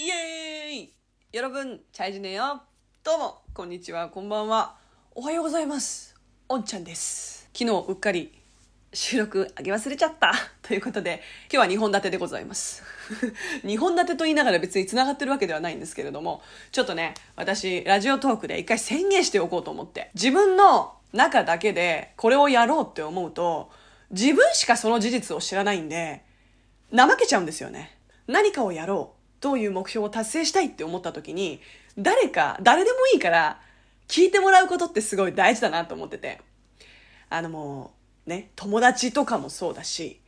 イエーイ여러분잘지내요どうも、こんにちは、こんばんは。おはようございます。おんちゃんです。昨日うっかり収録あげ忘れちゃった。ということで、今日は2本立てでございます。2本立てと言いながら別に繋がってるわけではないんですけれども、ちょっとね、私、ラジオトークで一回宣言しておこうと思って。自分の中だけでこれをやろうって思うと、自分しかその事実を知らないんで、怠けちゃうんですよね。何かをやろう。 どういう目標を達成したいって思った時に、誰か、誰でもいいから、聞いてもらうことってすごい大事だなと思ってて。あのもう、ね、友達とかもそうだし、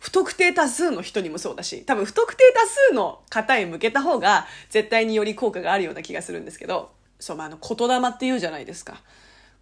不特定多数の人にもそうだし、多分不特定多数の方へ向けた方が絶対により効果があるような気がするんですけど、そう、まあ、あの、言霊って言うじゃないですか。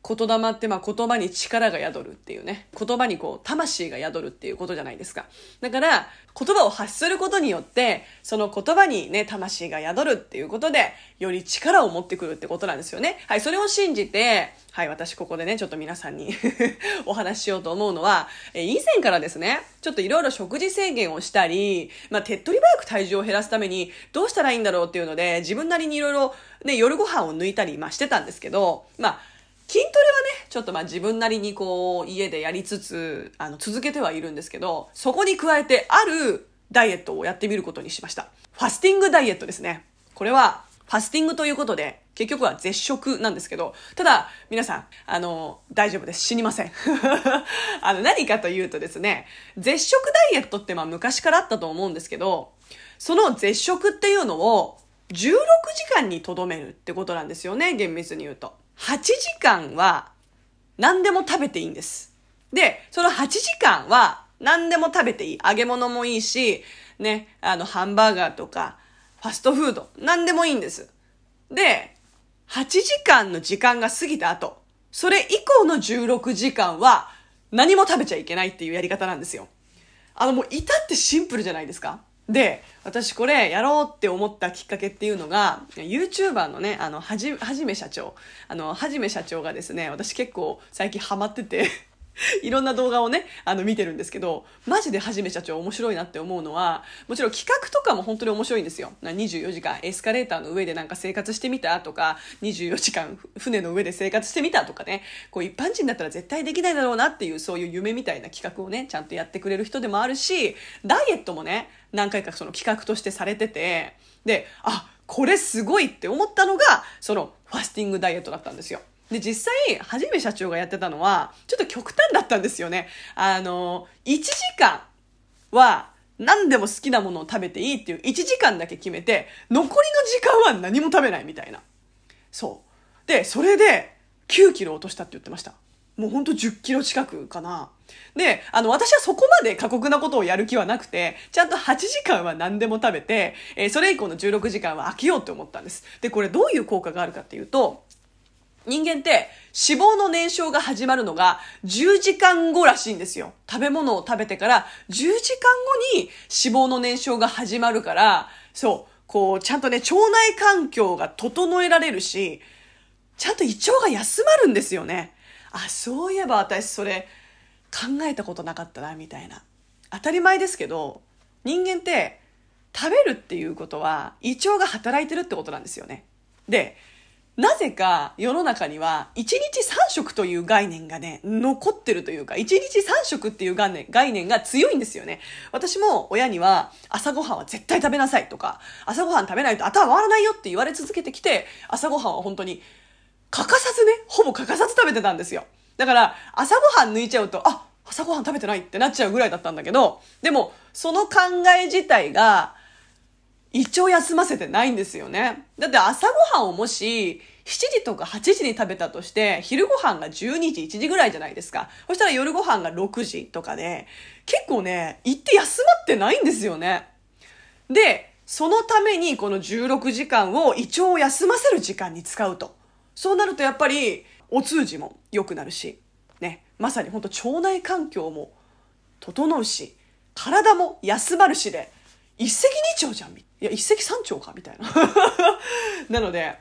言霊ってまあ言葉に力が宿るっていうね。言葉にこう魂が宿るっていうことじゃないですか。だから言葉を発することによってその言葉にね魂が宿るっていうことでより力を持ってくるってことなんですよね。はい、それを信じて、はい、私ここでねちょっと皆さんに お話ししようと思うのは、え以前からですね、ちょっといろいろ食事制限をしたり、まあ手っ取り早く体重を減らすためにどうしたらいいんだろうっていうので自分なりにいろいろね夜ご飯を抜いたりまあしてたんですけど、まあ筋トレはね、ちょっとまあ自分なりにこう、家でやりつつ、あの、続けてはいるんですけど、そこに加えて、あるダイエットをやってみることにしました。ファスティングダイエットですね。これは、ファスティングということで、結局は絶食なんですけど、ただ、皆さん、あの、大丈夫です。死にません。あの、何かというとですね、絶食ダイエットってまあ昔からあったと思うんですけど、その絶食っていうのを、16時間にとどめるってことなんですよね、厳密に言うと。8時間は何でも食べていいんです。で、その8時間は何でも食べていい。揚げ物もいいし、ね、あの、ハンバーガーとか、ファストフード、何でもいいんです。で、8時間の時間が過ぎた後、それ以降の16時間は何も食べちゃいけないっていうやり方なんですよ。あの、もう至ってシンプルじゃないですか。で、私これやろうって思ったきっかけっていうのが、YouTuber のね、あの、はじ、はじめ社長。あの、はじめ社長がですね、私結構最近ハマってて、いろんな動画をね、あの、見てるんですけど、マジではじめ社長面白いなって思うのは、もちろん企画とかも本当に面白いんですよ。な24時間エスカレーターの上でなんか生活してみたとか、24時間船の上で生活してみたとかね、こう一般人だったら絶対できないだろうなっていうそういう夢みたいな企画をね、ちゃんとやってくれる人でもあるし、ダイエットもね、何回かその企画としてされてて、で、あ、これすごいって思ったのが、そのファスティングダイエットだったんですよ。で、実際、はじめ社長がやってたのは、ちょっと極端だったんですよね。あの、1時間は何でも好きなものを食べていいっていう1時間だけ決めて、残りの時間は何も食べないみたいな。そう。で、それで9キロ落としたって言ってました。もうほんと10キロ近くかな。で、あの、私はそこまで過酷なことをやる気はなくて、ちゃんと8時間は何でも食べて、えーそれ以降の16時間は空けようって思ったんです。で、これどういう効果があるかっていうと、人間って脂肪の燃焼が始まるのが10時間後らしいんですよ。食べ物を食べてから10時間後に脂肪の燃焼が始まるから、そう、こう、ちゃんとね、腸内環境が整えられるし、ちゃんと胃腸が休まるんですよね。あ、そういえば私それ考えたことなかったな、みたいな。当たり前ですけど、人間って食べるっていうことは胃腸が働いてるってことなんですよね。で、なぜか世の中には1日3食という概念がね、残ってるというか、1日3食っていう概念概念が強いんですよね。私も親には朝ごはんは絶対食べなさいとか、朝ごはん食べないと頭回らないよって言われ続けてきて、朝ごはんは本当に欠かさずね、ほぼ欠かさず食べてたんですよ。だから、朝ごはん抜いちゃうと、あ、朝ごはん食べてないってなっちゃうぐらいだったんだけど、でも、その考え自体が、胃腸休ませてないんですよね。だって朝ごはんをもし、7時とか8時に食べたとして、昼ごはんが12時、1時ぐらいじゃないですか。そしたら夜ごはんが6時とかで、結構ね、胃って休まってないんですよね。で、そのためにこの16時間を胃腸を休ませる時間に使うと。そうなるとやっぱり、お通じも良くなるし、ね、まさに本当腸内環境も整うし、体も休まるしで、一石二鳥じゃん。いや、一石三鳥かみたいな。なので、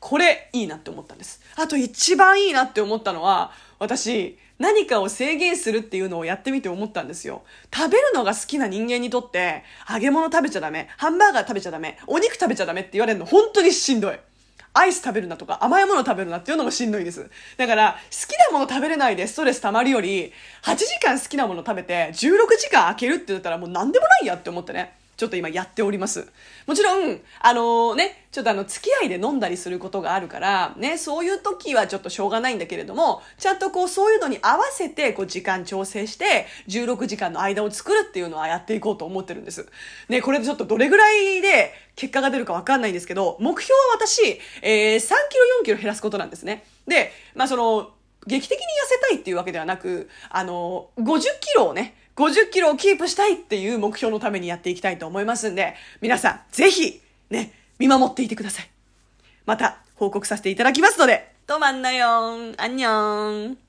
これいいなって思ったんです。あと一番いいなって思ったのは、私、何かを制限するっていうのをやってみて思ったんですよ。食べるのが好きな人間にとって、揚げ物食べちゃダメ、ハンバーガー食べちゃダメ、お肉食べちゃダメって言われるの本当にしんどい。アイス食べるなとか甘いもの食べるなっていうのもしんどいです。だから、好きなもの食べれないでストレス溜まるより、8時間好きなもの食べて16時間空けるって言ったらもう何でもないやって思ってね。ちょっと今やっております。もちろん、あのね、ちょっとあの、付き合いで飲んだりすることがあるから、ね、そういう時はちょっとしょうがないんだけれども、ちゃんとこう、そういうのに合わせて、こう、時間調整して、16時間の間を作るっていうのはやっていこうと思ってるんです。ね、これでちょっとどれぐらいで結果が出るかわかんないんですけど、目標は私、えー、3キロ4キロ減らすことなんですね。で、まあその、劇的に痩せたいっていうわけではなく、あの、50キロをね、50キロをキープしたいっていう目標のためにやっていきたいと思いますんで、皆さん、ぜひ、ね、見守っていてください。また、報告させていただきますので、とまんなよん、あんにょん。